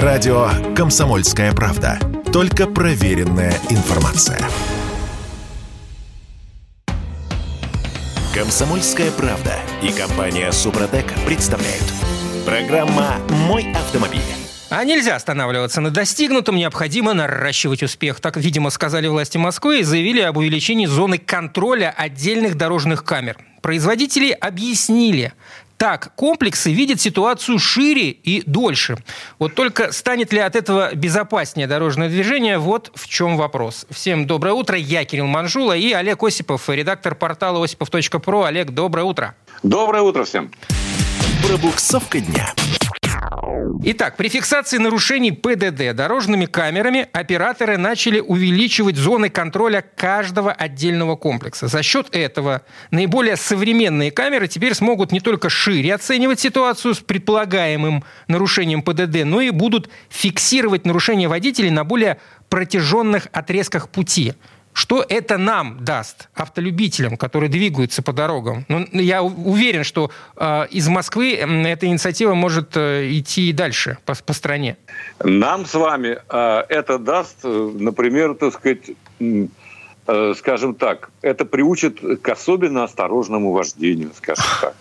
Радио «Комсомольская правда». Только проверенная информация. «Комсомольская правда» и компания «Супротек» представляют. Программа «Мой автомобиль». А нельзя останавливаться на достигнутом, необходимо наращивать успех. Так, видимо, сказали власти Москвы и заявили об увеличении зоны контроля отдельных дорожных камер. Производители объяснили, так комплексы видят ситуацию шире и дольше. Вот только станет ли от этого безопаснее дорожное движение, вот в чем вопрос. Всем доброе утро, я Кирилл Манжула и Олег Осипов, редактор портала осипов.про. Олег, доброе утро. Доброе утро всем. Пробуксовка дня. Итак, при фиксации нарушений ПДД дорожными камерами операторы начали увеличивать зоны контроля каждого отдельного комплекса. За счет этого наиболее современные камеры теперь смогут не только шире оценивать ситуацию с предполагаемым нарушением ПДД, но и будут фиксировать нарушения водителей на более протяженных отрезках пути. Что это нам даст, автолюбителям, которые двигаются по дорогам? Ну, я уверен, что э, из Москвы эта инициатива может э, идти и дальше по, по стране. Нам с вами э, это даст, э, например, так сказать, э, скажем так, это приучит к особенно осторожному вождению, скажем так.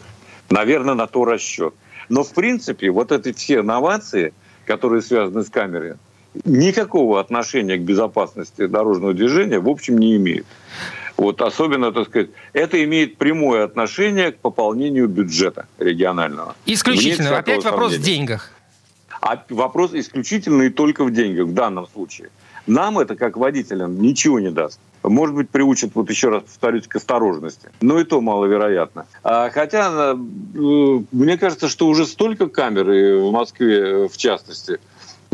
Наверное, на то расчет. Но, в принципе, вот эти все инновации, которые связаны с камерой, никакого отношения к безопасности дорожного движения в общем не имеет. Вот особенно, так сказать, это имеет прямое отношение к пополнению бюджета регионального. Исключительно. Опять вопрос сомнения. в деньгах. А вопрос исключительно и только в деньгах в данном случае. Нам это, как водителям, ничего не даст. Может быть, приучат, вот еще раз повторюсь, к осторожности. Но и то маловероятно. А, хотя, э, мне кажется, что уже столько камер в Москве, в частности,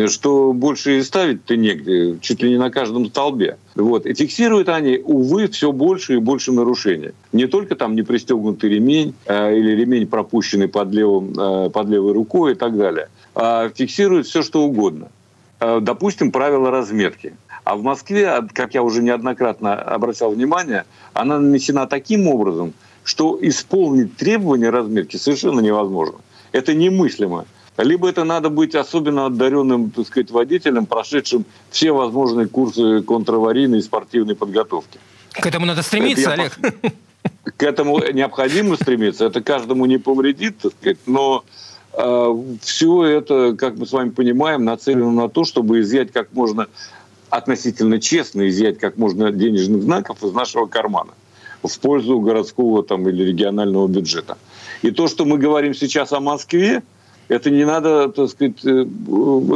что больше и ставить-то негде, чуть ли не на каждом столбе. Вот. И фиксируют они, увы, все больше и больше нарушений. Не только там не пристегнутый ремень э, или ремень, пропущенный под, левым, э, под левой рукой и так далее, а фиксируют все, что угодно. Э, допустим, правила разметки. А в Москве, как я уже неоднократно обращал внимание, она нанесена таким образом, что исполнить требования разметки совершенно невозможно. Это немыслимо либо это надо быть особенно одаренным, так сказать, водителем, прошедшим все возможные курсы контраварийной и спортивной подготовки. К этому надо стремиться, это Олег. К этому необходимо стремиться. Это каждому не повредит, так сказать, но э, все это, как мы с вами понимаем, нацелено на то, чтобы изъять как можно относительно честно изъять как можно денежных знаков из нашего кармана в пользу городского там, или регионального бюджета. И то, что мы говорим сейчас о Москве, это не надо, так сказать, э,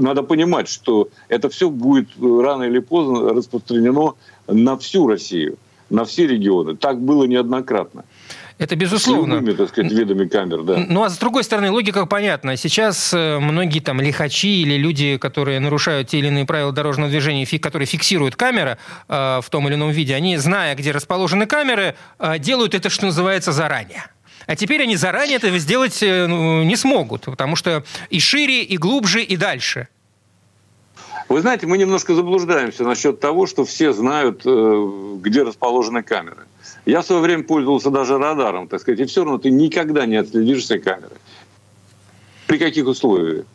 надо понимать, что это все будет рано или поздно распространено на всю Россию, на все регионы. Так было неоднократно. Это безусловно. С любыми, так сказать, видами камер, да. Ну, а с другой стороны, логика понятна. Сейчас э, многие там лихачи или люди, которые нарушают те или иные правила дорожного движения, которые фиксируют камеры э, в том или ином виде, они, зная, где расположены камеры, э, делают это, что называется, заранее. А теперь они заранее это сделать э, ну, не смогут, потому что и шире, и глубже, и дальше. Вы знаете, мы немножко заблуждаемся насчет того, что все знают, э, где расположены камеры. Я в свое время пользовался даже радаром, так сказать, и все равно ты никогда не отследишь все камеры. При каких условиях?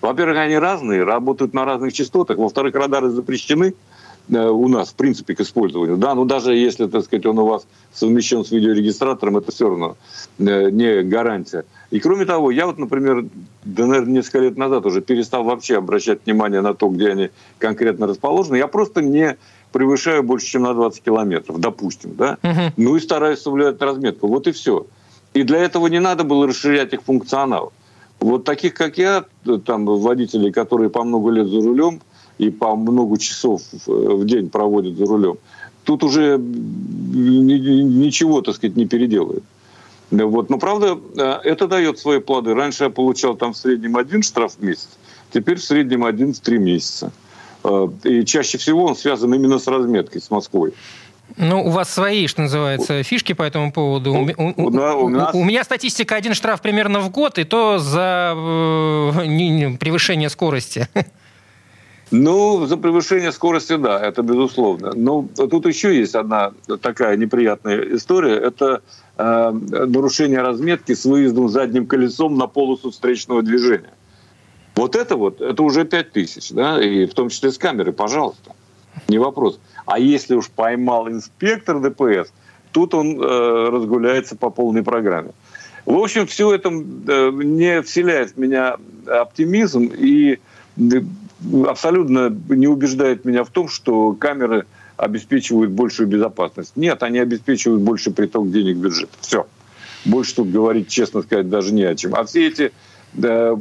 Во-первых, они разные, работают на разных частотах. Во-вторых, радары запрещены – у нас, в принципе, к использованию. Да, но даже если, так сказать, он у вас совмещен с видеорегистратором, это все равно э, не гарантия. И кроме того, я вот, например, да, наверное, несколько лет назад уже перестал вообще обращать внимание на то, где они конкретно расположены. Я просто не превышаю больше, чем на 20 километров, допустим, да? Угу. Ну и стараюсь соблюдать разметку. Вот и все. И для этого не надо было расширять их функционал. Вот таких, как я, там, водителей, которые по много лет за рулем – и по много часов в день проводит за рулем, тут уже ничего, так сказать, не переделает. Вот. Но, правда, это дает свои плоды. Раньше я получал там в среднем один штраф в месяц, теперь в среднем один в три месяца. Э, и чаще всего он связан именно с разметкой, с Москвой. Ну, у вас свои, что называется, фишки по этому поводу. У, у, да, у, нас... у меня статистика один штраф примерно в год, и то за э, превышение скорости. Ну, за превышение скорости, да, это безусловно. Но тут еще есть одна такая неприятная история. Это э, нарушение разметки с выездом задним колесом на полосу встречного движения. Вот это вот, это уже 5 тысяч, да, и в том числе с камерой, пожалуйста, не вопрос. А если уж поймал инспектор ДПС, тут он э, разгуляется по полной программе. В общем, все это э, не вселяет в меня оптимизм и э, абсолютно не убеждает меня в том, что камеры обеспечивают большую безопасность. Нет, они обеспечивают больше приток денег в бюджет. Все. Больше тут говорить, честно сказать, даже не о чем. А все эти да,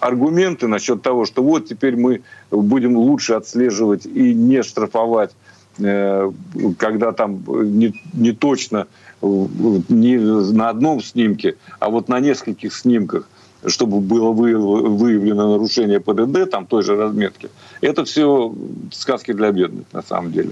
аргументы насчет того, что вот теперь мы будем лучше отслеживать и не штрафовать, э, когда там не, не точно не на одном снимке, а вот на нескольких снимках чтобы было выявлено нарушение ПДД, там той же разметки, это все сказки для бедных на самом деле.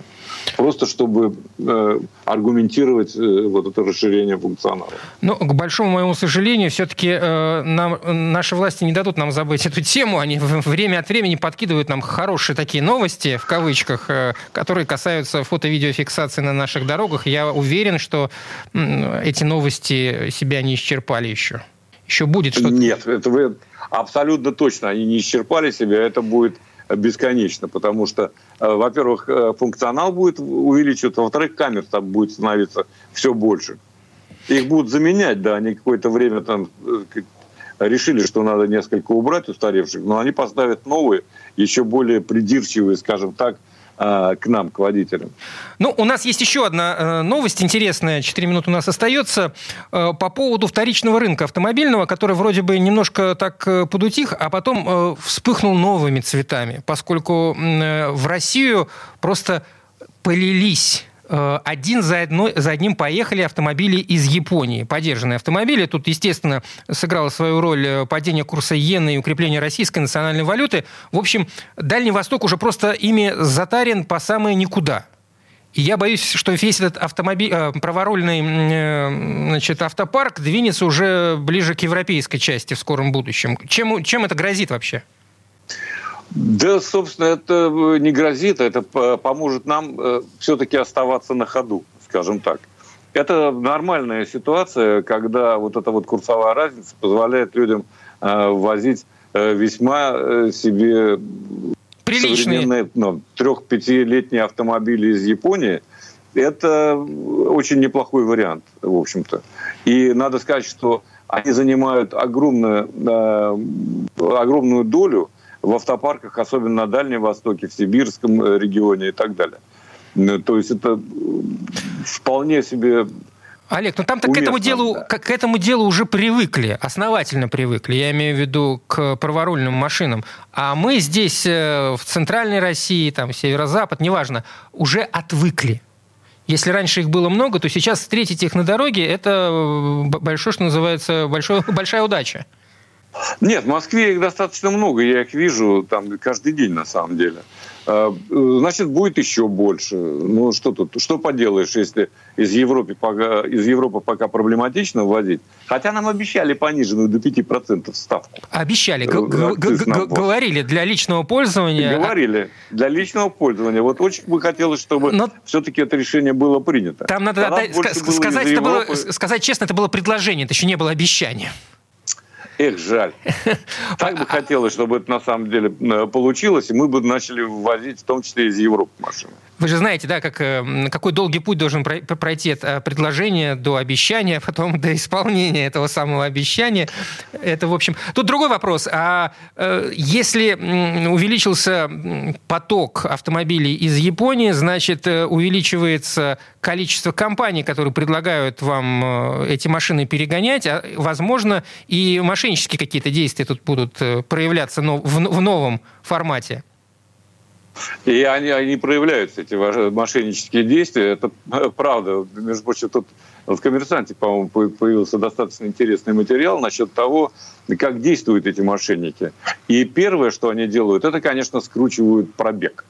Просто чтобы э, аргументировать э, вот это расширение функционала. Ну, к большому моему сожалению, все-таки э, нам, наши власти не дадут нам забыть эту тему. Они время от времени подкидывают нам хорошие такие новости, в кавычках, э, которые касаются фото-видеофиксации на наших дорогах. Я уверен, что э, эти новости себя не исчерпали еще. Еще будет что-то? Нет, это вы абсолютно точно. Они не исчерпали себя, это будет бесконечно, потому что, э, во-первых, э, функционал будет увеличиваться, во-вторых, камер там будет становиться все больше. Их будут заменять, да, они какое-то время там э, решили, что надо несколько убрать устаревших, но они поставят новые, еще более придирчивые, скажем так, к нам, к водителям. Ну, у нас есть еще одна э, новость интересная, 4 минуты у нас остается, э, по поводу вторичного рынка автомобильного, который вроде бы немножко так э, подутих, а потом вспыхнул новыми цветами, поскольку в Россию просто полились один за, одной, за одним поехали автомобили из Японии, поддержанные автомобили. Тут, естественно, сыграло свою роль э, падение курса иены и укрепление российской национальной валюты. В общем, Дальний Восток уже просто ими затарен по самое никуда. И я боюсь, что весь этот автомобиль, э, праворульный значит, автопарк двинется уже ближе к европейской части в скором будущем. Чем, чем это грозит вообще? Да, собственно, это э, не грозит, это поможет нам э, все-таки оставаться на ходу, скажем так. Это нормальная ситуация, когда вот эта вот курсовая разница позволяет людям э, возить весьма себе Приличные. современные ну, трех-пятилетние автомобили из Японии. Это очень неплохой вариант, в общем-то. И надо сказать, что они занимают огромную, огромную долю в автопарках, особенно на Дальнем Востоке, в Сибирском э, регионе и так далее. Ну, то есть это вполне себе Олег, ну там-то к этому, делу, да. к этому делу уже привыкли, основательно привыкли. Я имею в виду к праворульным машинам. А мы здесь, э, в центральной России, там, северо-запад, неважно, уже отвыкли. Если раньше их было много, то сейчас встретить их на дороге – это э, большое, что называется, большое, большая удача. Нет, в Москве их достаточно много, я их вижу там каждый день на самом деле. А, значит, будет еще больше. Ну, что тут, что поделаешь, если из Европы пока, из Европы пока проблематично вводить. Хотя нам обещали пониженную до 5% ставку. Обещали, э, говорили для личного пользования. Говорили, для личного пользования. Вот очень бы хотелось, чтобы Но... все-таки это решение было принято. Там надо сказать, это было, сказать честно, это было предложение, это еще не было обещания. Эх, жаль. Так бы хотелось, чтобы это на самом деле э, получилось, и мы бы начали ввозить, в том числе из Европы машины. Вы же знаете, да, как, э, какой долгий путь должен пройти от э, предложения до обещания, потом до исполнения этого самого обещания. Это, в общем... Тут другой вопрос. А если увеличился поток автомобилей из Японии, значит, увеличивается количество компаний, которые предлагают вам эти машины перегонять, а, возможно, и мошеннические какие-то действия тут будут проявляться в новом формате. И они, они проявляются, эти мошеннические действия. Это правда. Между прочим, тут в «Коммерсанте», по-моему, появился достаточно интересный материал насчет того, как действуют эти мошенники. И первое, что они делают, это, конечно, скручивают пробег.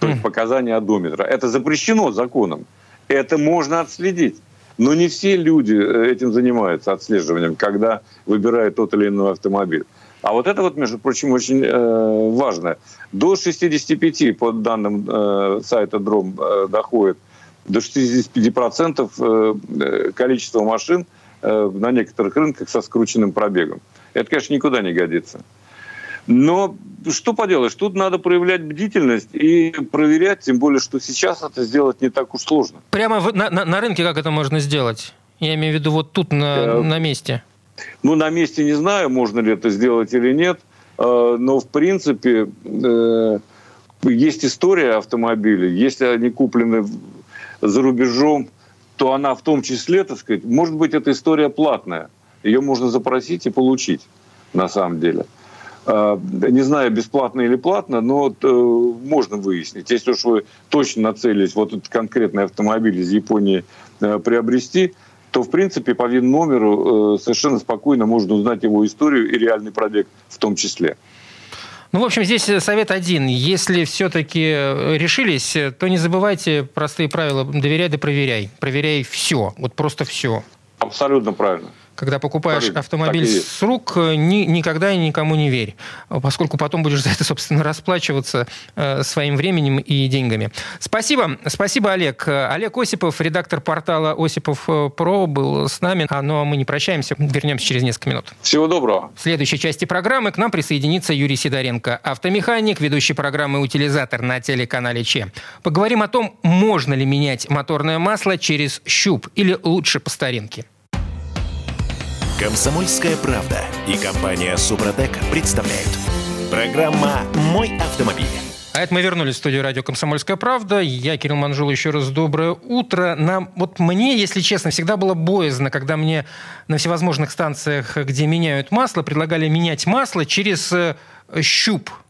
То есть показания одометра. Это запрещено законом. Это можно отследить. Но не все люди э, этим занимаются, отслеживанием, когда выбирают тот или иной автомобиль. А вот это вот, между прочим, очень э, важно. До 65, по данным э, сайта Дром, э, доходит до 65% э, количества машин э, на некоторых рынках со скрученным пробегом. Это, конечно, никуда не годится. Но что поделаешь, тут надо проявлять бдительность и проверять, тем более, что сейчас это сделать не так уж сложно. Прямо в, на, на, на рынке как это можно сделать? Я имею в виду вот тут, на, э, на месте. Ну, на месте не знаю, можно ли это сделать или нет, э, но, в принципе, э, есть история автомобилей, если они куплены за рубежом, то она в том числе, так сказать, может быть, эта история платная. Ее можно запросить и получить, на самом деле. А, не знаю, бесплатно или платно, но э, можно выяснить. Если уж вы точно нацелились вот этот конкретный автомобиль из Японии э, приобрести, то, в принципе, по ВИН-номеру э, совершенно спокойно можно узнать его историю и реальный пробег в том числе. Ну, в общем, здесь совет один. Если все-таки решились, то не забывайте простые правила. Доверяй да проверяй. Проверяй все. Вот просто все. Абсолютно правильно. Когда покупаешь Абсолютно. автомобиль с рук, э, ни, никогда и никому не верь, поскольку потом будешь за это, собственно, расплачиваться э, своим временем и деньгами. Спасибо. Спасибо, Олег. Олег Осипов, редактор портала Осипов Про, был с нами. А, ну, а мы не прощаемся. Вернемся через несколько минут. Всего доброго. В следующей части программы к нам присоединится Юрий Сидоренко, автомеханик, ведущий программы «Утилизатор» на телеканале ЧЕ. Поговорим о том, можно ли менять моторное масло через щуп или лучше по старинке. Комсомольская правда и компания Супротек представляют. Программа «Мой автомобиль». А это мы вернулись в студию радио «Комсомольская правда». Я, Кирилл Манжул, еще раз доброе утро. Нам, вот мне, если честно, всегда было боязно, когда мне на всевозможных станциях, где меняют масло, предлагали менять масло через э, щуп –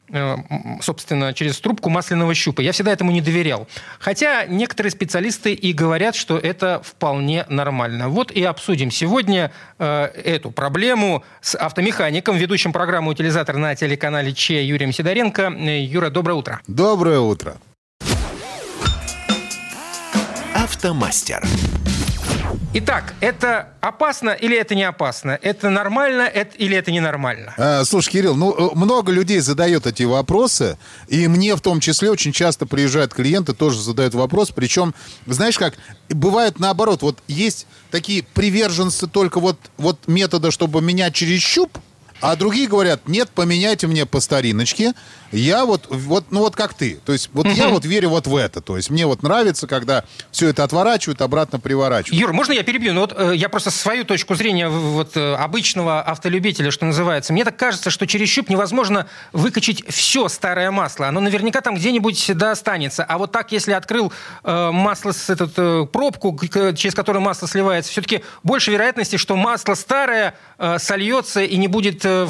собственно, через трубку масляного щупа. Я всегда этому не доверял. Хотя некоторые специалисты и говорят, что это вполне нормально. Вот и обсудим сегодня э, эту проблему с автомехаником, ведущим программу «Утилизатор» на телеканале ЧЕ Юрием Сидоренко. Э, Юра, доброе утро. Доброе утро. Автомастер. Итак, это опасно или это не опасно? Это нормально это, или это ненормально? А, слушай, Кирилл, ну э, много людей задает эти вопросы, и мне в том числе очень часто приезжают клиенты, тоже задают вопрос. Причем, знаешь как, бывает наоборот, вот есть такие приверженцы только вот, вот метода, чтобы менять через щуп, а другие говорят, нет, поменяйте мне по стариночке. Я вот, вот ну вот как ты. То есть вот я вот верю вот в это. То есть мне вот нравится, когда все это отворачивают, обратно приворачивают. Юр, можно я перебью? Ну вот э, я просто свою точку зрения вот э, обычного автолюбителя, что называется. Мне так кажется, что через щуп невозможно выкачать все старое масло. Оно наверняка там где-нибудь да останется. А вот так, если открыл э, масло с этот э, пробку, через которую масло сливается, все-таки больше вероятности, что масло старое э, сольется и не будет э,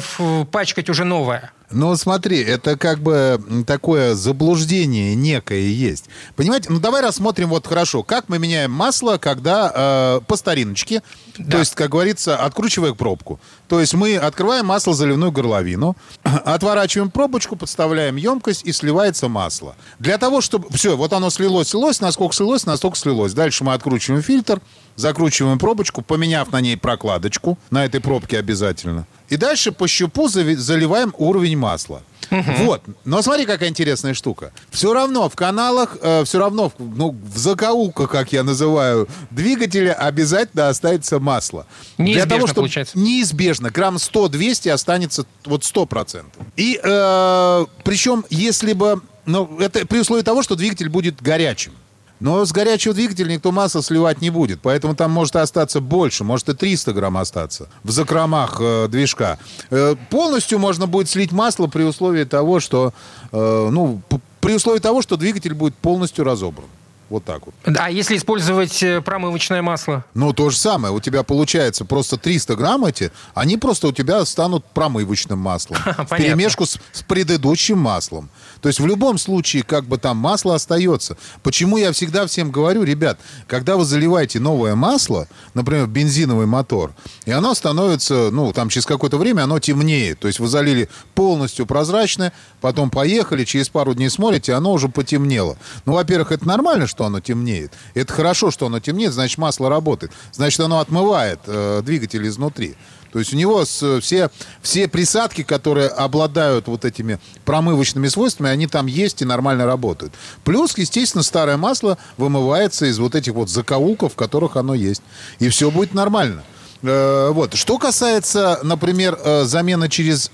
пачкать уже новое. Ну, смотри, это как бы такое заблуждение некое есть. Понимаете? Ну, давай рассмотрим вот хорошо, как мы меняем масло, когда э, по стариночке, да. то есть, как говорится, откручивая пробку. То есть мы открываем масло заливную горловину, отворачиваем пробочку, подставляем емкость и сливается масло. Для того, чтобы... Все, вот оно слилось, слилось, насколько слилось, настолько слилось. Дальше мы откручиваем фильтр, закручиваем пробочку, поменяв на ней прокладочку, на этой пробке обязательно. И дальше по щупу заливаем уровень масла. Угу. Вот. Но смотри, какая интересная штука. Все равно в каналах, э, все равно ну, в закоулках, как я называю, двигателя обязательно останется масло. Неизбежно, Для того, чтобы получается. Неизбежно. Грамм 100-200 останется вот 100%. И э, причем, если бы... Ну, это при условии того, что двигатель будет горячим. Но с горячего двигателя никто масло сливать не будет, поэтому там может остаться больше, может и 300 грамм остаться в закромах э, движка. Э, полностью можно будет слить масло при условии того, что, э, ну, при условии того, что двигатель будет полностью разобран. Вот так вот. А если использовать э, промывочное масло? Ну, то же самое. У тебя получается просто 300 грамм эти, они просто у тебя станут промывочным маслом. В перемешку с, с предыдущим маслом. То есть в любом случае, как бы там масло остается. Почему я всегда всем говорю, ребят, когда вы заливаете новое масло, например, бензиновый мотор, и оно становится, ну, там через какое-то время оно темнеет. То есть вы залили полностью прозрачное, потом поехали, через пару дней смотрите, оно уже потемнело. Ну, во-первых, это нормально, что оно темнеет. Это хорошо, что оно темнеет, значит, масло работает. Значит, оно отмывает э, двигатель изнутри. То есть у него с, все, все присадки, которые обладают вот этими промывочными свойствами, они там есть и нормально работают. Плюс, естественно, старое масло вымывается из вот этих вот закоулков, в которых оно есть. И все будет нормально. Э, вот. Что касается, например, э, замены через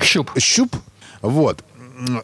щуп. щуп, вот.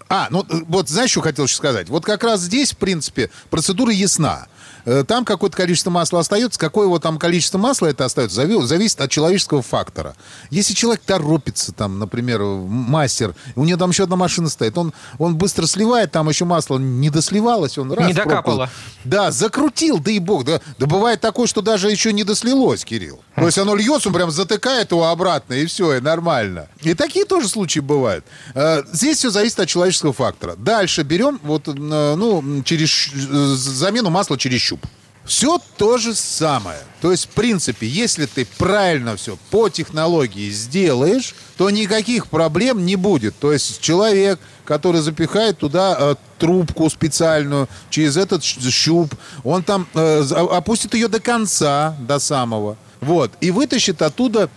А, ну вот знаешь, что хотел еще сказать? Вот как раз здесь, в принципе, процедура ясна. Э, там какое-то количество масла остается. Какое его там количество масла это остается, зависит от человеческого фактора. Если человек торопится, там, например, мастер, у него там еще одна машина стоит, он, он быстро сливает, там еще масло не досливалось, он раз... Не докапало. Да, закрутил, да и бог. Да, да бывает такое, что даже еще не дослилось, Кирилл. То есть оно льется, он прям затыкает его обратно, и все, и нормально. И такие тоже случаи бывают. Э, здесь все зависит от человеческого фактора. Дальше берем вот, ну, через замену масла через щуп. Все то же самое. То есть, в принципе, если ты правильно все по технологии сделаешь, то никаких проблем не будет. То есть человек, который запихает туда э, трубку специальную через этот щуп, он там э, опустит ее до конца, до самого. Вот. И вытащит оттуда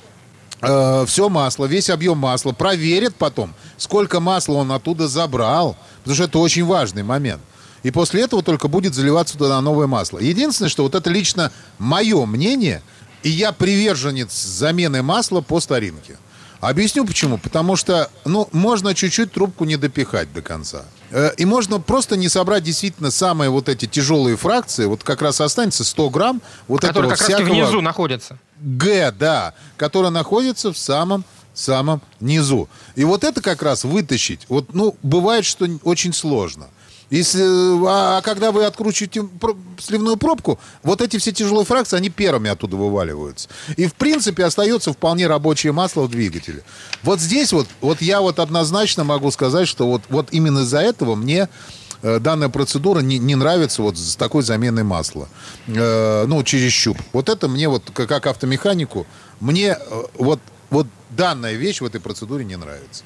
э, все масло, весь объем масла, проверит потом, сколько масла он оттуда забрал, потому что это очень важный момент. И после этого только будет заливаться туда новое масло. Единственное, что вот это лично мое мнение, и я приверженец замены масла по старинке. Объясню почему. Потому что, ну, можно чуть-чуть трубку не допихать до конца. Э, и можно просто не собрать действительно самые вот эти тяжелые фракции. Вот как раз останется 100 грамм вот Которые этого как всякого... внизу находятся. Г, да. Которая находится в самом самом низу. И вот это как раз вытащить. Вот, ну, бывает, что очень сложно. Если, а, а когда вы откручиваете сливную пробку, вот эти все тяжелые фракции, они первыми оттуда вываливаются. И, в принципе, остается вполне рабочее масло в двигателе. Вот здесь вот, вот я вот однозначно могу сказать, что вот, вот именно из-за этого мне э, данная процедура не, не нравится вот с такой заменой масла. Э, ну, через щуп. Вот это мне вот, как автомеханику, мне э, вот, вот данная вещь в этой процедуре не нравится.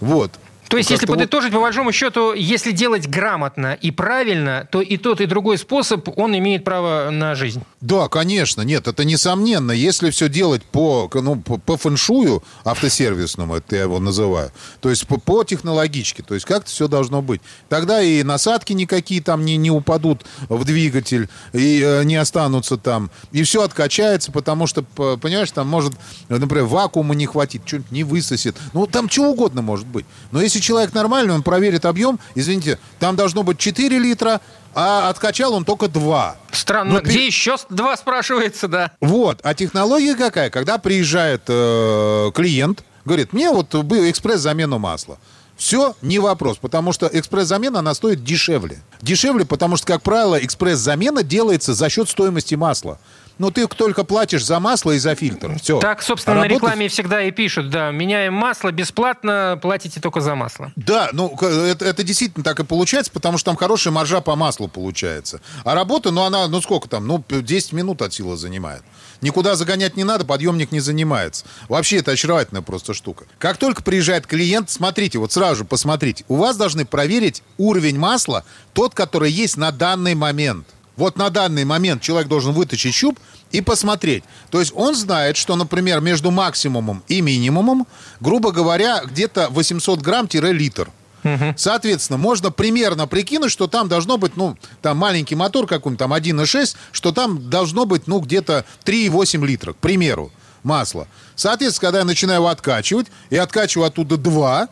Вот. То есть, если подытожить, по большому счету, если делать грамотно и правильно, то и тот, и другой способ, он имеет право на жизнь. Да, конечно, нет, это несомненно. Если все делать по, ну, по, по фэншую автосервисному, это я его называю, то есть по, по технологичке, то есть как-то все должно быть. Тогда и насадки никакие там не, не упадут в двигатель, и э, не останутся там, и все откачается, потому что, понимаешь, там может, например, вакуума не хватит, что-нибудь не высосет. Ну, там чего угодно может быть. Но если человек нормальный, он проверит объем, извините, там должно быть 4 литра, а откачал он только 2. Странно, Но где ты... еще 2 спрашивается, да? Вот, а технология какая? Когда приезжает э, клиент, говорит, мне вот был экспресс-замену масла. Все, не вопрос, потому что экспресс-замена, она стоит дешевле. Дешевле, потому что, как правило, экспресс-замена делается за счет стоимости масла. Но ты только платишь за масло и за фильтр. Все. Так, собственно, а на рекламе всегда и пишут, да, меняем масло бесплатно, платите только за масло. Да, ну это, это действительно так и получается, потому что там хорошая маржа по маслу получается. А работа, ну она, ну сколько там, ну 10 минут от силы занимает. Никуда загонять не надо, подъемник не занимается. Вообще это очаровательная просто штука. Как только приезжает клиент, смотрите, вот сразу же посмотрите. У вас должны проверить уровень масла, тот, который есть на данный момент. Вот на данный момент человек должен вытащить щуп и посмотреть. То есть он знает, что, например, между максимумом и минимумом, грубо говоря, где-то 800 грамм-литр. Угу. Соответственно, можно примерно прикинуть, что там должно быть, ну, там маленький мотор какой-нибудь, там 1,6, что там должно быть, ну, где-то 3,8 литра, к примеру, масла. Соответственно, когда я начинаю его откачивать, и откачиваю оттуда 2,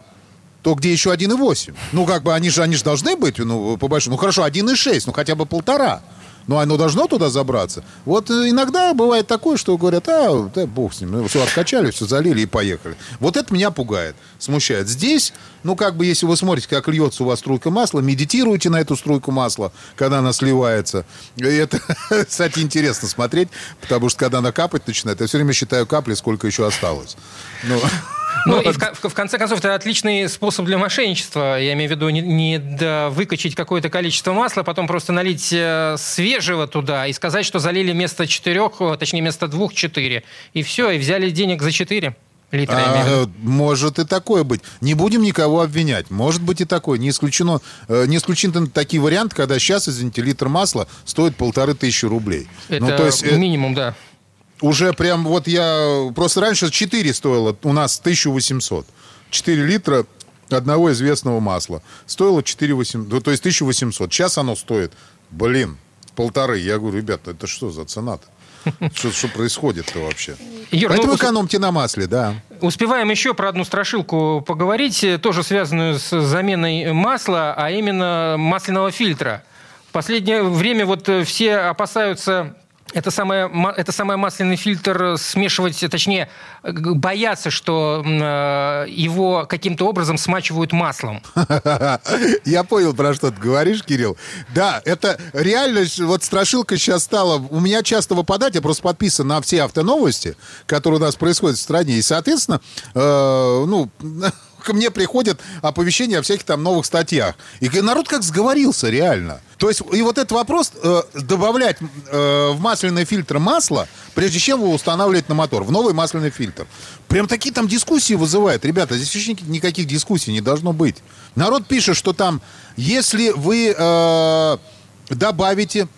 то где еще 1,8? Ну, как бы они же, они же должны быть, ну, по большому. Ну, хорошо, 1,6, ну, хотя бы полтора. Но оно должно туда забраться. Вот э, иногда бывает такое, что говорят, а, да, бог с ним, ну, все откачали, все залили и поехали. Вот это меня пугает, смущает. Здесь, ну, как бы, если вы смотрите, как льется у вас струйка масла, медитируйте на эту струйку масла, когда она сливается. И это, кстати, интересно смотреть, потому что, когда она капать начинает, я все время считаю капли, сколько еще осталось. Ну... Ну, и в, в, в конце концов, это отличный способ для мошенничества. Я имею в виду не, не да, выкачать какое-то количество масла, потом просто налить э, свежего туда и сказать, что залили вместо четырех, точнее, вместо двух четыре. И все, и взяли денег за четыре. Литра, а, может и такое быть. Не будем никого обвинять. Может быть и такое. Не исключено, э, не исключено такие варианты, когда сейчас, извините, литр масла стоит полторы тысячи рублей. Это ну, то есть, э, минимум, да уже прям вот я... Просто раньше 4 стоило, у нас 1800. 4 литра одного известного масла. Стоило 4 800, ну, то есть 1800. Сейчас оно стоит, блин, полторы. Я говорю, ребята, это что за цена-то? Что, что происходит-то вообще? Юр, Поэтому ну, экономьте на масле, да. Успеваем еще про одну страшилку поговорить, тоже связанную с заменой масла, а именно масляного фильтра. В последнее время вот все опасаются это самое, это самое масляный фильтр смешивать, точнее, боятся, что э, его каким-то образом смачивают маслом. Я понял, про что ты говоришь, Кирилл. Да, это реально, вот страшилка сейчас стала, у меня часто выпадать, я просто подписан на все автоновости, которые у нас происходят в стране, и, соответственно, э, ну, ко мне приходят оповещения о всяких там новых статьях. И народ как сговорился, реально. То есть, и вот этот вопрос, э, добавлять э, в масляный фильтр масло, прежде чем его устанавливать на мотор, в новый масляный фильтр. Прям такие там дискуссии вызывает. Ребята, здесь вообще никаких дискуссий не должно быть. Народ пишет, что там, если вы э, добавите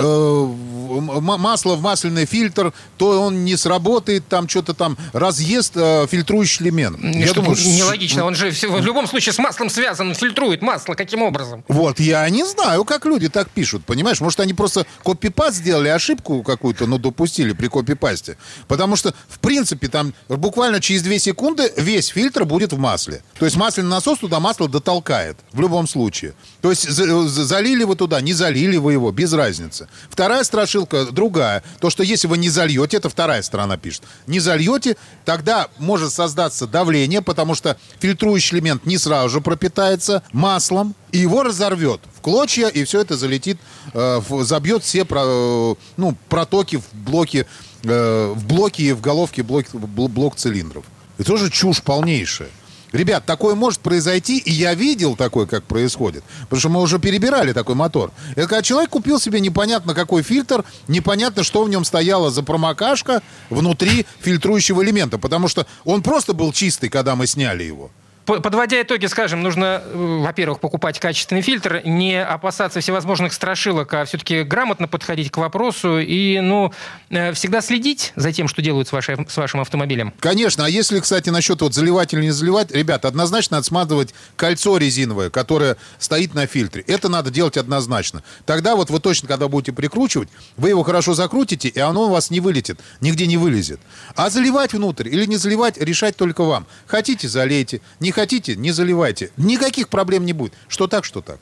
масло в масляный фильтр, то он не сработает, там что-то там разъест э, фильтрующий элемент. Я что думаю, нелогично, он же в любом случае с маслом связан, он фильтрует масло, каким образом? Вот, я не знаю, как люди так пишут, понимаешь? Может, они просто копипаст сделали, ошибку какую-то, ну, допустили при копипасте. Потому что, в принципе, там буквально через 2 секунды весь фильтр будет в масле. То есть масляный насос туда масло дотолкает, в любом случае. То есть залили вы туда, не залили вы его, без разницы. Вторая страшилка другая. То, что если вы не зальете, это вторая сторона пишет. Не зальете, тогда может создаться давление, потому что фильтрующий элемент не сразу же пропитается маслом, и его разорвет в клочья, и все это залетит, э, забьет все про, э, ну, протоки в блоке, э, в блоке и в головке блок, блок цилиндров. Это тоже чушь полнейшая. Ребят, такое может произойти, и я видел такое, как происходит. Потому что мы уже перебирали такой мотор. Это когда человек купил себе непонятно какой фильтр, непонятно, что в нем стояло за промокашка внутри фильтрующего элемента. Потому что он просто был чистый, когда мы сняли его. Подводя итоги, скажем, нужно, э, во-первых, покупать качественный фильтр, не опасаться всевозможных страшилок, а все-таки грамотно подходить к вопросу и, ну, э, всегда следить за тем, что делают с, вашей, с вашим автомобилем. Конечно. А если, кстати, насчет вот заливать или не заливать, ребят, однозначно надо смазывать кольцо резиновое, которое стоит на фильтре. Это надо делать однозначно. Тогда вот вы точно, когда будете прикручивать, вы его хорошо закрутите, и оно у вас не вылетит, нигде не вылезет. А заливать внутрь или не заливать, решать только вам. Хотите, залейте. Не хотите, не заливайте. Никаких проблем не будет. Что так, что так.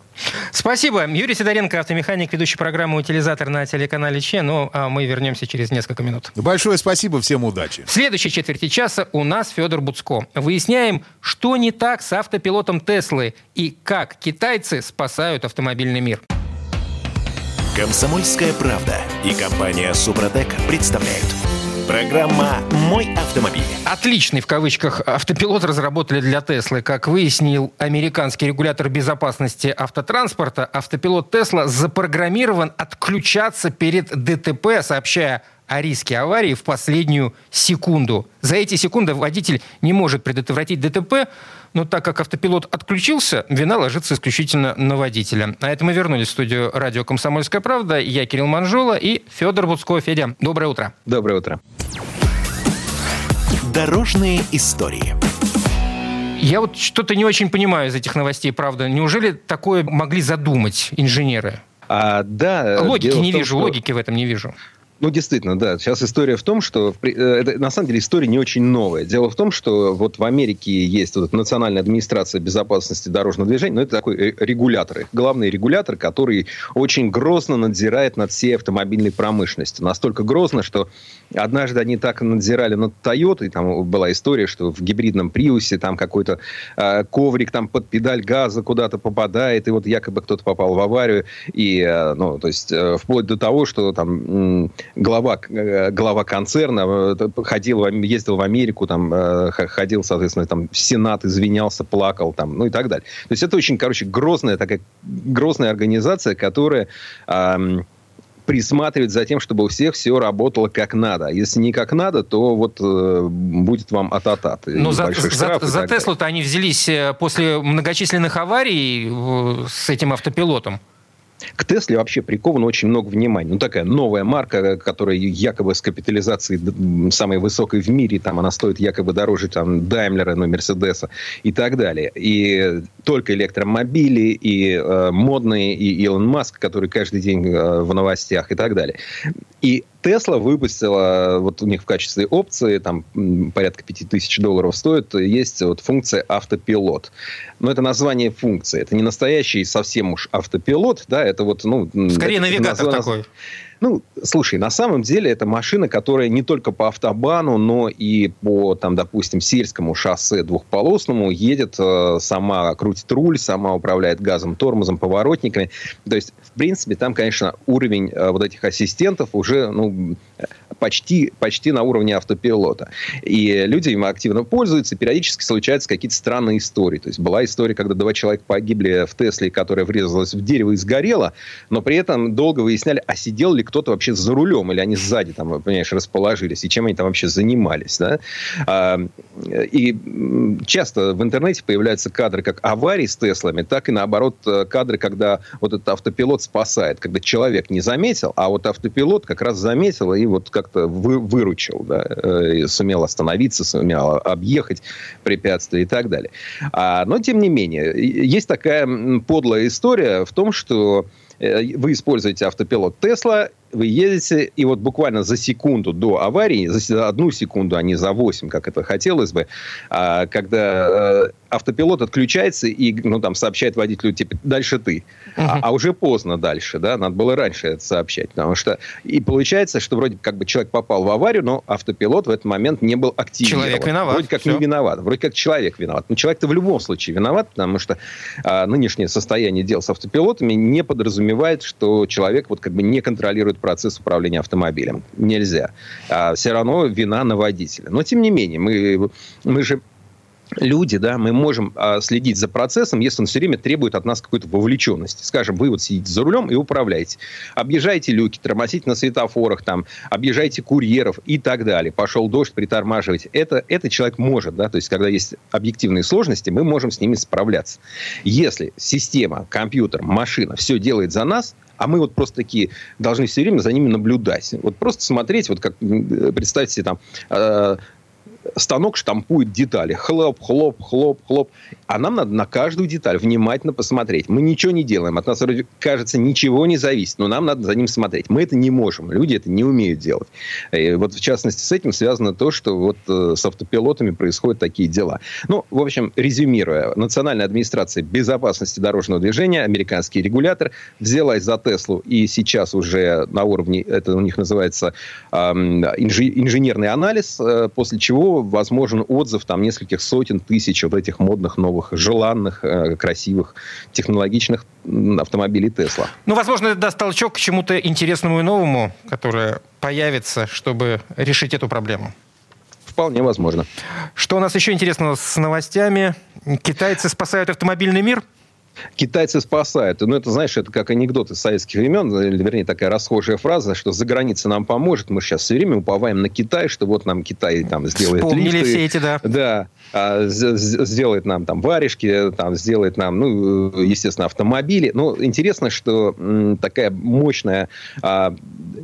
Спасибо. Юрий Сидоренко, автомеханик, ведущий программу «Утилизатор» на телеканале Че. Ну, а мы вернемся через несколько минут. Большое спасибо, всем удачи. В следующей четверти часа у нас Федор Буцко. Выясняем, что не так с автопилотом Теслы и как китайцы спасают автомобильный мир. Комсомольская правда и компания «Супротек» представляют – Программа «Мой автомобиль». Отличный, в кавычках, автопилот разработали для Теслы. Как выяснил американский регулятор безопасности автотранспорта, автопилот Тесла запрограммирован отключаться перед ДТП, сообщая о риске аварии в последнюю секунду. За эти секунды водитель не может предотвратить ДТП, но так как автопилот отключился, вина ложится исключительно на водителя. А это мы вернулись в студию радио «Комсомольская правда». Я Кирилл Манжула и Федор Буцко. Федя, доброе утро. Доброе утро. Дорожные истории. Я вот что-то не очень понимаю из этих новостей, правда. Неужели такое могли задумать инженеры? А, да. Логики не том, вижу, что... логики в этом не вижу. Ну, действительно, да. Сейчас история в том, что... Э, это, на самом деле история не очень новая. Дело в том, что вот в Америке есть вот Национальная администрация безопасности дорожного движения, но это такой э, регулятор. Главный регулятор, который очень грозно надзирает над всей автомобильной промышленностью. Настолько грозно, что однажды они так надзирали над Toyota, там была история, что в гибридном Приусе там какой-то э, коврик там под педаль газа куда-то попадает, и вот якобы кто-то попал в аварию, и, э, ну, то есть, э, вплоть до того, что там э, глава концерна э, ходил, ездил в Америку, там, э, ходил, соответственно, там, в Сенат, извинялся, плакал, там, ну и так далее. То есть это очень, короче, грозная такая, грозная организация, которая эм, присматривает за тем, чтобы у всех все работало как надо. Если не как надо, то вот э, будет вам ататат. Но за, за, за Теслу-то они взялись после многочисленных аварий с этим автопилотом. К Тесле вообще приковано очень много внимания. Ну, такая новая марка, которая якобы с капитализацией самой высокой в мире, там она стоит якобы дороже там Даймлера, но Мерседеса и так далее. И только электромобили, и э, модные, и Илон Маск, который каждый день э, в новостях и так далее. И Тесла выпустила, вот у них в качестве опции, там порядка 5000 долларов стоит, есть вот функция автопилот. Но это название функции. Это не настоящий совсем уж автопилот, да, это вот, ну... Скорее навигатор назв... такой. Ну, слушай, на самом деле это машина, которая не только по автобану, но и по, там, допустим, сельскому шоссе двухполосному едет, э, сама крутит руль, сама управляет газом, тормозом, поворотниками. То есть, в принципе, там, конечно, уровень э, вот этих ассистентов уже, ну, почти, почти на уровне автопилота. И люди им активно пользуются, периодически случаются какие-то странные истории. То есть была история, когда два человека погибли в Тесле, которая врезалась в дерево и сгорела, но при этом долго выясняли, а сидел ли кто-то вообще за рулем, или они сзади там, понимаешь, расположились, и чем они там вообще занимались. Да? А, и часто в интернете появляются кадры как аварий с Теслами, так и наоборот э, кадры, когда вот этот автопилот спасает, когда человек не заметил, а вот автопилот как раз заметил и вот как-то вы, выручил, да, э, сумел остановиться, сумел объехать препятствия и так далее. А, но, тем не менее, есть такая подлая история в том, что э, вы используете автопилот Тесла, вы едете, и вот буквально за секунду до аварии, за одну секунду, а не за 8, как это хотелось бы, а, когда э, автопилот отключается и ну, там, сообщает водителю, типа, дальше ты. Uh-huh. А, а уже поздно дальше, да, надо было раньше это сообщать. Потому что и получается, что вроде как бы человек попал в аварию, но автопилот в этот момент не был активен. Человек виноват. Вроде как Все. не виноват. Вроде как человек виноват. Но человек-то в любом случае виноват, потому что а, нынешнее состояние дел с автопилотами не подразумевает, что человек вот как бы не контролирует процесс управления автомобилем. Нельзя. А все равно вина на водителя. Но, тем не менее, мы, мы же люди, да, мы можем а, следить за процессом, если он все время требует от нас какой-то вовлеченности. Скажем, вы вот сидите за рулем и управляете. Объезжаете люки, тормозите на светофорах, там, объезжаете курьеров и так далее. Пошел дождь, притормаживаете. Это, это человек может, да, то есть, когда есть объективные сложности, мы можем с ними справляться. Если система, компьютер, машина все делает за нас, а мы вот просто такие должны все время за ними наблюдать. Вот просто смотреть, вот как, представьте себе там, э, станок штампует детали. Хлоп, хлоп, хлоп, хлоп. А нам надо на каждую деталь внимательно посмотреть. Мы ничего не делаем. От нас, вроде кажется, ничего не зависит. Но нам надо за ним смотреть. Мы это не можем. Люди это не умеют делать. И вот в частности с этим связано то, что вот э, с автопилотами происходят такие дела. Ну, в общем, резюмируя. Национальная администрация безопасности дорожного движения, американский регулятор, взялась за Теслу. И сейчас уже на уровне, это у них называется э, инженерный анализ, э, после чего возможен отзыв там нескольких сотен тысяч вот этих модных новых желанных, э, красивых, технологичных автомобилей Тесла. Ну, возможно, это даст толчок к чему-то интересному и новому, которое появится, чтобы решить эту проблему. Вполне возможно. Что у нас еще интересного с новостями? Китайцы спасают автомобильный мир? Китайцы спасают. Ну, это, знаешь, это как анекдот из советских времен, или, вернее, такая расхожая фраза, что за граница нам поможет. Мы сейчас все время уповаем на Китай, что вот нам Китай там сделает Вспомнили лифты. все эти, да. Да. А, сделает нам там варежки, там сделает нам, ну, естественно, автомобили. Но интересно, что такая мощная а,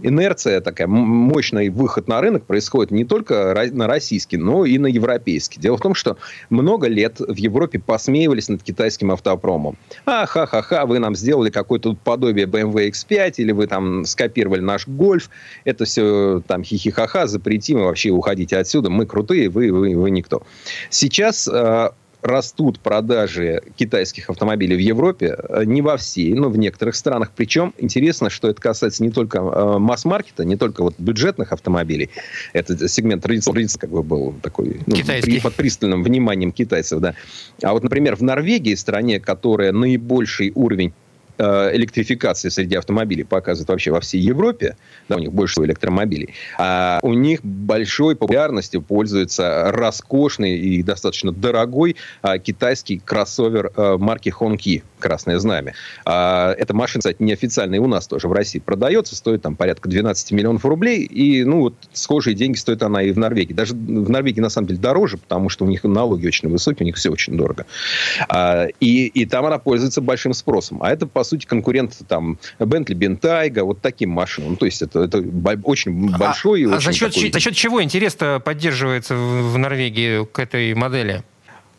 инерция, такая мощный выход на рынок происходит не только на российский, но и на европейский. Дело в том, что много лет в Европе посмеивались над китайским автопромом. А, ха-ха-ха, вы нам сделали какое-то подобие BMW X5, или вы там скопировали наш гольф. Это все там хихи-ха-ха, запретим, и вообще уходите отсюда. Мы крутые, вы, вы, вы никто. Сейчас э, растут продажи китайских автомобилей в Европе, э, не во всей, но в некоторых странах. Причем интересно, что это касается не только э, масс-маркета, не только вот бюджетных автомобилей. Это сегмент традиционный, как бы был такой ну, при, под пристальным вниманием китайцев, да. А вот, например, в Норвегии, стране, которая наибольший уровень электрификации среди автомобилей показывает вообще во всей Европе, да, у них больше электромобилей, а у них большой популярностью пользуется роскошный и достаточно дорогой а, китайский кроссовер а, марки Honki «Красное знамя». А, эта машина, кстати, неофициальная у нас тоже в России продается, стоит там порядка 12 миллионов рублей, и, ну, вот схожие деньги стоит она и в Норвегии. Даже в Норвегии, на самом деле, дороже, потому что у них налоги очень высокие, у них все очень дорого. А, и, и там она пользуется большим спросом. А это, по сути, конкурент там Бентли, Бентайга, вот таким машинам. Ну, то есть это, это очень а, большой... А, а за, счет, такой... за счет чего интерес поддерживается в Норвегии к этой модели?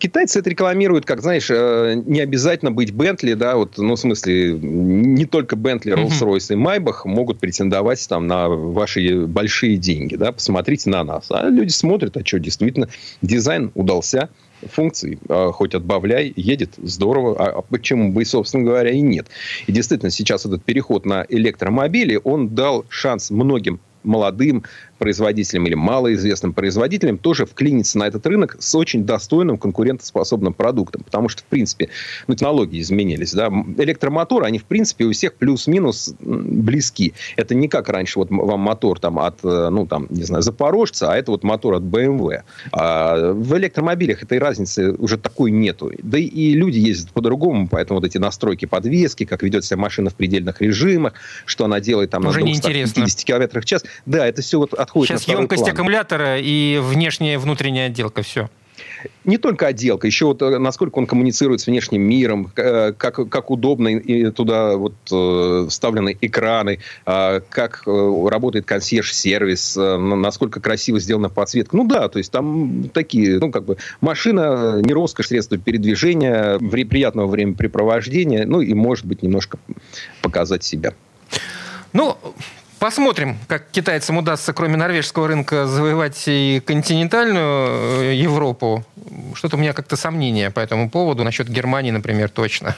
Китайцы это рекламируют, как, знаешь, э, не обязательно быть Бентли, да, вот, ну, в смысле, не только Бентли, Роллс-Ройс и Майбах могут претендовать там на ваши большие деньги, да, посмотрите на нас. А люди смотрят, а что, действительно, дизайн удался, функций, а, хоть отбавляй, едет здорово, а, а почему бы, собственно говоря, и нет. И действительно, сейчас этот переход на электромобили, он дал шанс многим молодым производителям или малоизвестным производителям тоже вклиниться на этот рынок с очень достойным конкурентоспособным продуктом. Потому что, в принципе, ну, технологии изменились. Да? Электромоторы, они, в принципе, у всех плюс-минус близки. Это не как раньше вот вам мотор там, от, э, ну, там, не знаю, Запорожца, а это вот мотор от BMW. А в электромобилях этой разницы уже такой нету. Да и люди ездят по-другому, поэтому вот эти настройки подвески, как ведет себя машина в предельных режимах, что она делает там уже на 250 км в час. Да, это все вот отходит Сейчас емкость план. аккумулятора и внешняя и внутренняя отделка, все. Не только отделка, еще вот э, насколько он коммуницирует с внешним миром, э, как, как удобно и туда вот э, вставлены экраны, как работает консьерж-сервис, насколько красиво сделана подсветка. Ну да, то есть там такие, ну как бы машина, не роскошь, средство передвижения, приятного времяпрепровождения, ну и может быть немножко показать себя. Ну, Посмотрим, как китайцам удастся, кроме норвежского рынка, завоевать и континентальную э, Европу. Что-то у меня как-то сомнения по этому поводу. Насчет Германии, например, точно.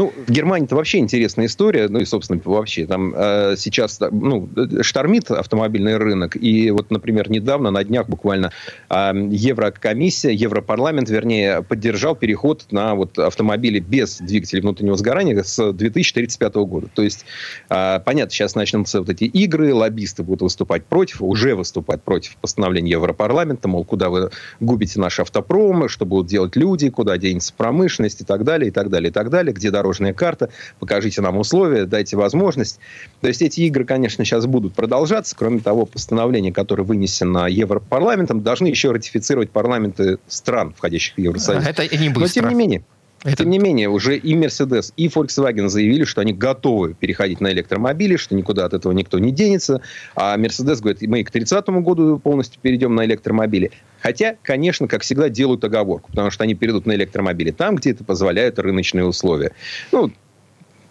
Ну, в Германии это вообще интересная история, ну и, собственно, вообще там э, сейчас ну, штормит автомобильный рынок, и вот, например, недавно, на днях буквально, э, Еврокомиссия, Европарламент, вернее, поддержал переход на вот автомобили без двигателей внутреннего сгорания с 2035 года. То есть, э, понятно, сейчас начнутся вот эти игры, лоббисты будут выступать против, уже выступать против постановления Европарламента, мол, куда вы губите наши автопромы, что будут делать люди, куда денется промышленность и так далее, и так далее, и так далее, где дорожная карта, покажите нам условия, дайте возможность. То есть эти игры, конечно, сейчас будут продолжаться. Кроме того, постановление, которое вынесено Европарламентом, должны еще ратифицировать парламенты стран, входящих в Евросоюз. Это не быстро. Но тем не менее, это... Тем не менее, уже и Mercedes, и Volkswagen заявили, что они готовы переходить на электромобили, что никуда от этого никто не денется. А Mercedes говорит, мы к 30 году полностью перейдем на электромобили. Хотя, конечно, как всегда, делают оговорку, потому что они перейдут на электромобили там, где это позволяют рыночные условия. Ну,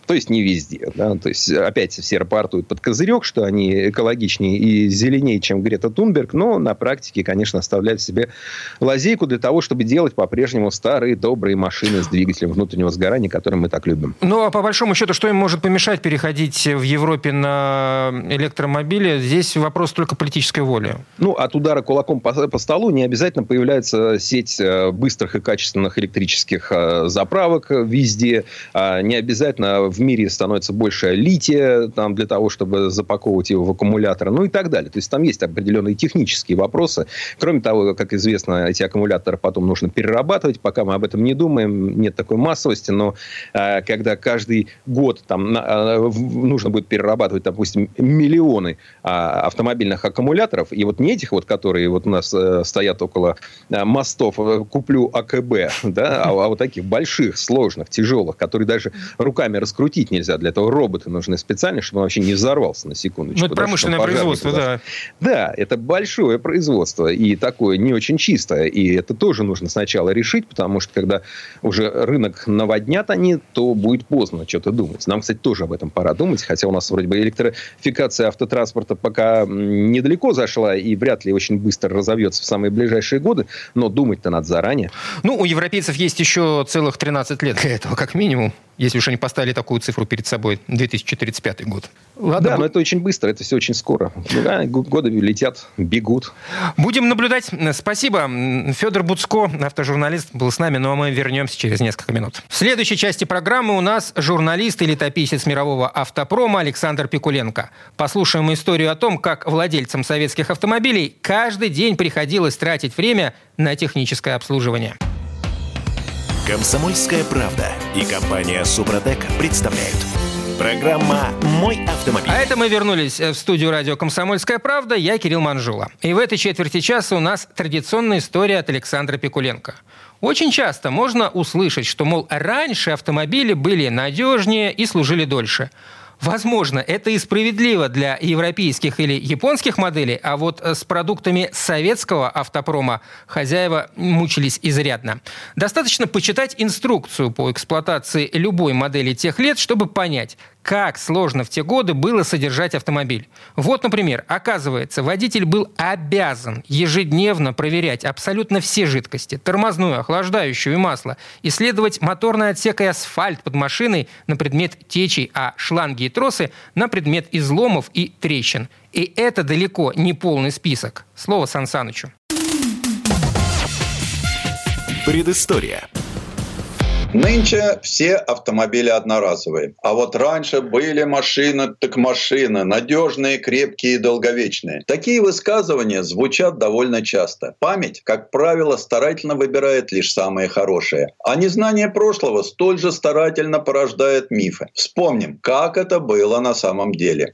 то есть не везде. Да? То есть опять все рапортуют под козырек, что они экологичнее и зеленее, чем Грета Тунберг, но на практике, конечно, оставляют себе лазейку для того, чтобы делать по-прежнему старые добрые машины с двигателем внутреннего сгорания, которые мы так любим. Ну, а по большому счету, что им может помешать переходить в Европе на электромобили? Здесь вопрос только политической воли. Ну, от удара кулаком по, по столу не обязательно появляется сеть э, быстрых и качественных электрических э, заправок везде. А не обязательно в в мире становится больше лития там, для того, чтобы запаковывать его в аккумулятор, ну и так далее. То есть там есть определенные технические вопросы. Кроме того, как известно, эти аккумуляторы потом нужно перерабатывать, пока мы об этом не думаем, нет такой массовости, но э, когда каждый год там э, нужно будет перерабатывать, допустим, миллионы э, автомобильных аккумуляторов, и вот не этих вот, которые вот у нас э, стоят около э, мостов, э, куплю АКБ, да, а, а вот таких больших, сложных, тяжелых, которые даже руками раскрутить крутить нельзя. Для этого роботы нужны специально, чтобы он вообще не взорвался на секундочку. Ну, это промышленное производство, да. Да, это большое производство. И такое не очень чистое. И это тоже нужно сначала решить, потому что когда уже рынок наводнят они, то будет поздно что-то думать. Нам, кстати, тоже об этом пора думать. Хотя у нас вроде бы электрификация автотранспорта пока недалеко зашла и вряд ли очень быстро разовьется в самые ближайшие годы. Но думать-то надо заранее. Ну, у европейцев есть еще целых 13 лет для этого, как минимум если уж они поставили такую цифру перед собой, 2035 год. Ладно, да, но это очень быстро, это все очень скоро. Да, годы летят, бегут. Будем наблюдать. Спасибо. Федор Буцко, автожурналист, был с нами, но мы вернемся через несколько минут. В следующей части программы у нас журналист и летописец мирового автопрома Александр Пикуленко. Послушаем историю о том, как владельцам советских автомобилей каждый день приходилось тратить время на техническое обслуживание. Комсомольская правда и компания Супротек представляют. Программа «Мой автомобиль». А это мы вернулись в студию радио «Комсомольская правда». Я Кирилл Манжула. И в этой четверти часа у нас традиционная история от Александра Пикуленко. Очень часто можно услышать, что, мол, раньше автомобили были надежнее и служили дольше. Возможно, это и справедливо для европейских или японских моделей, а вот с продуктами советского автопрома хозяева мучились изрядно. Достаточно почитать инструкцию по эксплуатации любой модели тех лет, чтобы понять, как сложно в те годы было содержать автомобиль. Вот, например, оказывается, водитель был обязан ежедневно проверять абсолютно все жидкости, тормозную, охлаждающую и масло, исследовать моторный отсек и асфальт под машиной на предмет течей, а шланги и тросы на предмет изломов и трещин. И это далеко не полный список. Слово Сан Санычу. Предыстория. Нынче все автомобили одноразовые. А вот раньше были машины, так машины, надежные, крепкие и долговечные. Такие высказывания звучат довольно часто. Память, как правило, старательно выбирает лишь самые хорошие. А незнание прошлого столь же старательно порождает мифы. Вспомним, как это было на самом деле.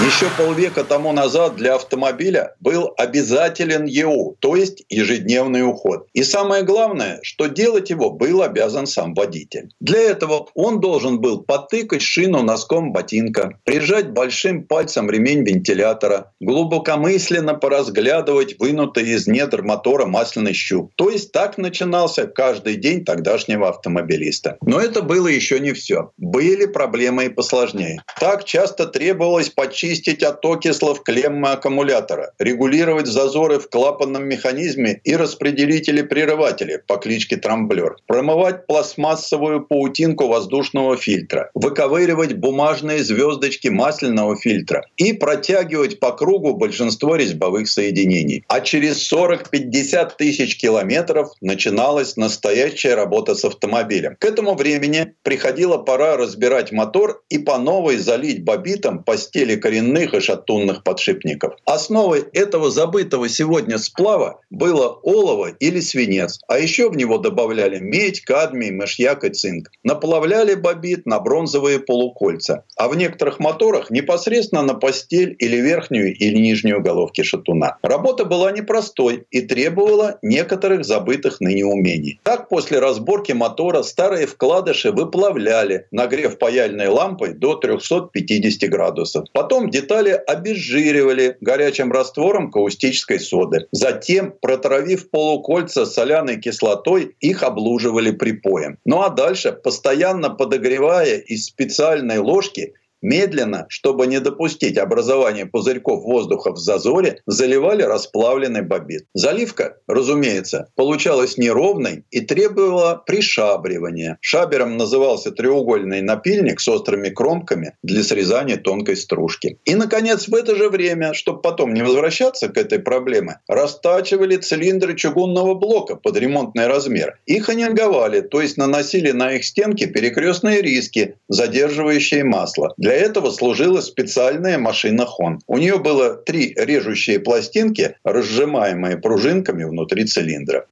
Еще полвека тому назад для автомобиля был обязателен ЕУ, то есть ежедневный уход. И самое главное, что делать его был обязан сам водитель. Для этого он должен был потыкать шину носком ботинка, прижать большим пальцем ремень вентилятора, глубокомысленно поразглядывать вынутый из недр мотора масляный щуп. То есть так начинался каждый день тогдашнего автомобилиста. Но это было еще не все. Были проблемы и посложнее. Так часто требовалось почти очистить от окислов клеммы аккумулятора, регулировать зазоры в клапанном механизме и распределителе прерывателя по кличке Трамблер, промывать пластмассовую паутинку воздушного фильтра, выковыривать бумажные звездочки масляного фильтра и протягивать по кругу большинство резьбовых соединений. А через 40-50 тысяч километров начиналась настоящая работа с автомобилем. К этому времени приходила пора разбирать мотор и по новой залить бобитом по стели коренных и шатунных подшипников. Основой этого забытого сегодня сплава было олово или свинец, а еще в него добавляли медь, кадмий, мышьяк и цинк. Наплавляли бобит на бронзовые полукольца, а в некоторых моторах непосредственно на постель или верхнюю или нижнюю головки шатуна. Работа была непростой и требовала некоторых забытых ныне умений. Так после разборки мотора старые вкладыши выплавляли, нагрев паяльной лампой до 350 градусов. Потом Потом детали обезжиривали горячим раствором каустической соды. Затем, протравив полукольца соляной кислотой, их облуживали припоем. Ну а дальше, постоянно подогревая из специальной ложки, Медленно, чтобы не допустить образования пузырьков воздуха в зазоре, заливали расплавленный бобит. Заливка, разумеется, получалась неровной и требовала пришабривания. Шабером назывался треугольный напильник с острыми кромками для срезания тонкой стружки. И, наконец, в это же время, чтобы потом не возвращаться к этой проблеме, растачивали цилиндры чугунного блока под ремонтный размер. Их анинговали, то есть наносили на их стенки перекрестные риски, задерживающие масло. Для этого служила специальная машина Хон. У нее было три режущие пластинки, разжимаемые пружинками внутри цилиндра.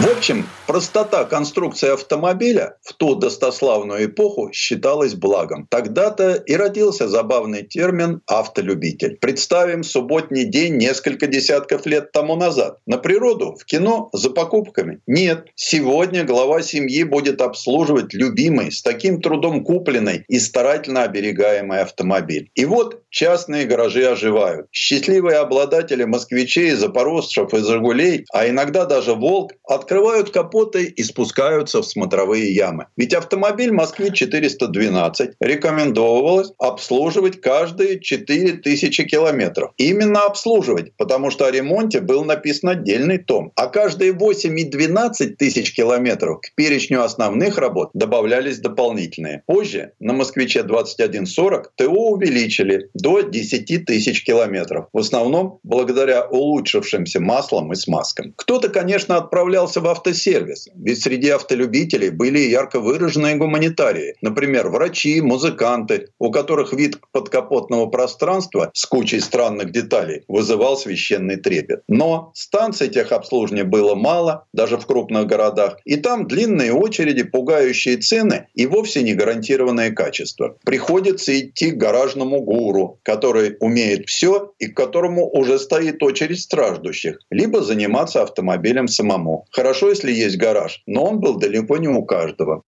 В общем, простота конструкции автомобиля в ту достославную эпоху считалась благом. Тогда-то и родился забавный термин «автолюбитель». Представим субботний день несколько десятков лет тому назад. На природу, в кино, за покупками? Нет. Сегодня глава семьи будет обслуживать любимый, с таким трудом купленный и старательно оберегаемый автомобиль. И вот частные гаражи оживают. Счастливые обладатели москвичей, запорожцев и «Жигулей», а иногда даже «Волк» открывают капоты и спускаются в смотровые ямы. Ведь автомобиль «Москвич-412» рекомендовалось обслуживать каждые 4000 километров. Именно обслуживать, потому что о ремонте был написан отдельный том. А каждые 8 и 12 тысяч километров к перечню основных работ добавлялись дополнительные. Позже на «Москвиче-2140» ТО увеличили до 10 тысяч километров. В основном благодаря улучшившимся маслам и смазкам. Кто-то, конечно, отправлялся в автосервис, ведь среди автолюбителей были ярко выраженные гуманитарии. Например, врачи, музыканты, у которых вид подкапотного пространства с кучей странных деталей вызывал священный трепет. Но станций техобслуживания было мало, даже в крупных городах, и там длинные очереди, пугающие цены и вовсе не гарантированное качество. Приходится идти к гаражному гуру, который умеет все и к которому уже стоит очередь страждущих, либо заниматься автомобилем самому. Хорошо, если есть гараж, но он был далеко не у каждого.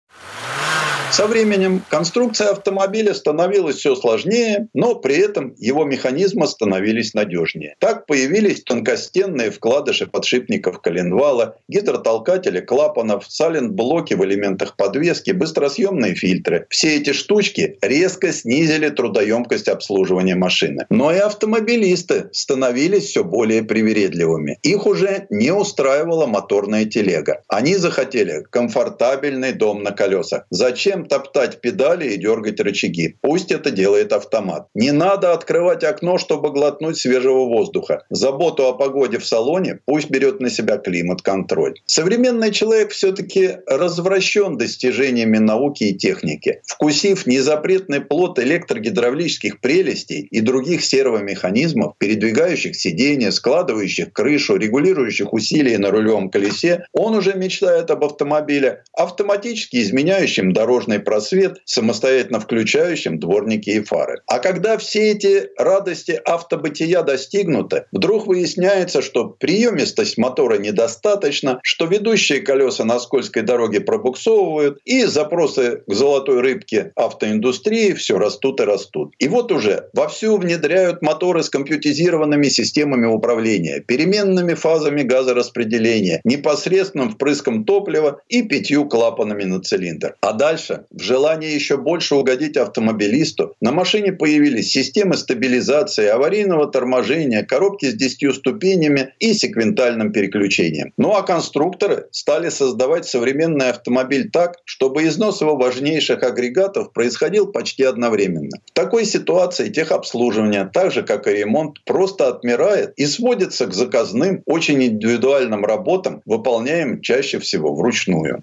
Со временем конструкция автомобиля становилась все сложнее, но при этом его механизмы становились надежнее. Так появились тонкостенные вкладыши подшипников коленвала, гидротолкатели клапанов, салент-блоки в элементах подвески, быстросъемные фильтры. Все эти штучки резко снизили трудоемкость обслуживания машины. Но и автомобилисты становились все более привередливыми. Их уже не устраивала моторная телега. Они захотели комфортабельный дом на колесах. Зачем топтать педали и дергать рычаги? Пусть это делает автомат. Не надо открывать окно, чтобы глотнуть свежего воздуха. Заботу о погоде в салоне пусть берет на себя климат-контроль. Современный человек все-таки развращен достижениями науки и техники. Вкусив незапретный плод электрогидравлических прелестей и других сервомеханизмов, передвигающих сиденья, складывающих крышу, регулирующих усилия на рулевом колесе, он уже мечтает об автомобиле, автоматически изменяющем дорожный просвет, самостоятельно включающем дворники и фары. А когда все эти радости автобытия достигнуты, вдруг выясняется, что приемистость мотора недостаточно, что ведущие колеса на скользкой дороге пробуксовывают, и запросы к золотой рыбке автоиндустрии все растут и растут. И вот уже вовсю внедряют моторы с компьютизированными системами управления, переменными фазами газораспределения, непосредственным впрыском топлива и пятью клапанами на цилиндр. А дальше, в желании еще больше угодить автомобилисту, на машине появились системы стабилизации, аварийного торможения, коробки с 10 ступенями и секвентальным переключением. Ну а конструкторы стали создавать современный автомобиль так, чтобы износ его важнейших агрегатов происходил почти одновременно. В такой ситуации техобслуживание, так же как и ремонт, просто отмирает и сводится к заказным, очень индивидуальным работам, выполняемым чаще всего вручную.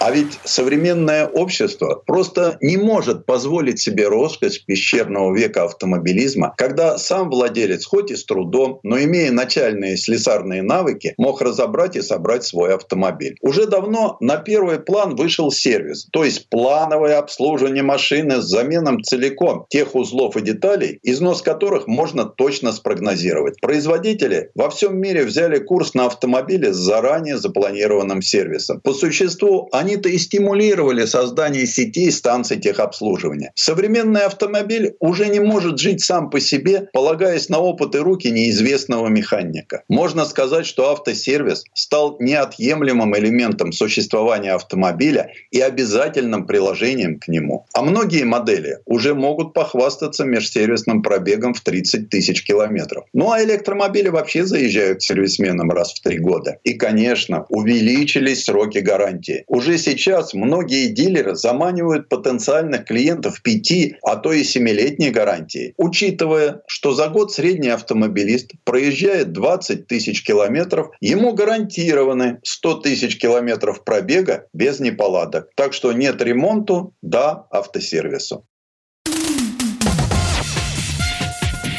А ведь современное общество просто не может позволить себе роскошь пещерного века автомобилизма, когда сам владелец, хоть и с трудом, но имея начальные слесарные навыки, мог разобрать и собрать свой автомобиль. Уже давно на первый план вышел сервис, то есть плановое обслуживание машины с заменом целиком тех узлов и деталей, износ которых можно точно спрогнозировать. Производители во всем мире взяли курс на автомобили с заранее запланированным сервисом. По существу они они-то и стимулировали создание сетей станций техобслуживания. Современный автомобиль уже не может жить сам по себе, полагаясь на опыт и руки неизвестного механика. Можно сказать, что автосервис стал неотъемлемым элементом существования автомобиля и обязательным приложением к нему. А многие модели уже могут похвастаться межсервисным пробегом в 30 тысяч километров. Ну а электромобили вообще заезжают к сервисменам раз в три года. И, конечно, увеличились сроки гарантии. Уже сейчас многие дилеры заманивают потенциальных клиентов пяти, а то и семилетней гарантии, учитывая, что за год средний автомобилист проезжает 20 тысяч километров, ему гарантированы 100 тысяч километров пробега без неполадок. Так что нет ремонту, да автосервису.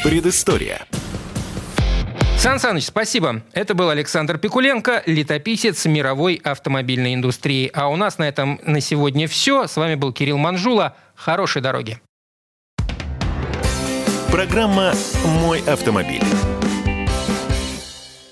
Предыстория. Сан Саныч, спасибо. Это был Александр Пикуленко, летописец мировой автомобильной индустрии. А у нас на этом на сегодня все. С вами был Кирилл Манжула. Хорошей дороги. Программа «Мой автомобиль».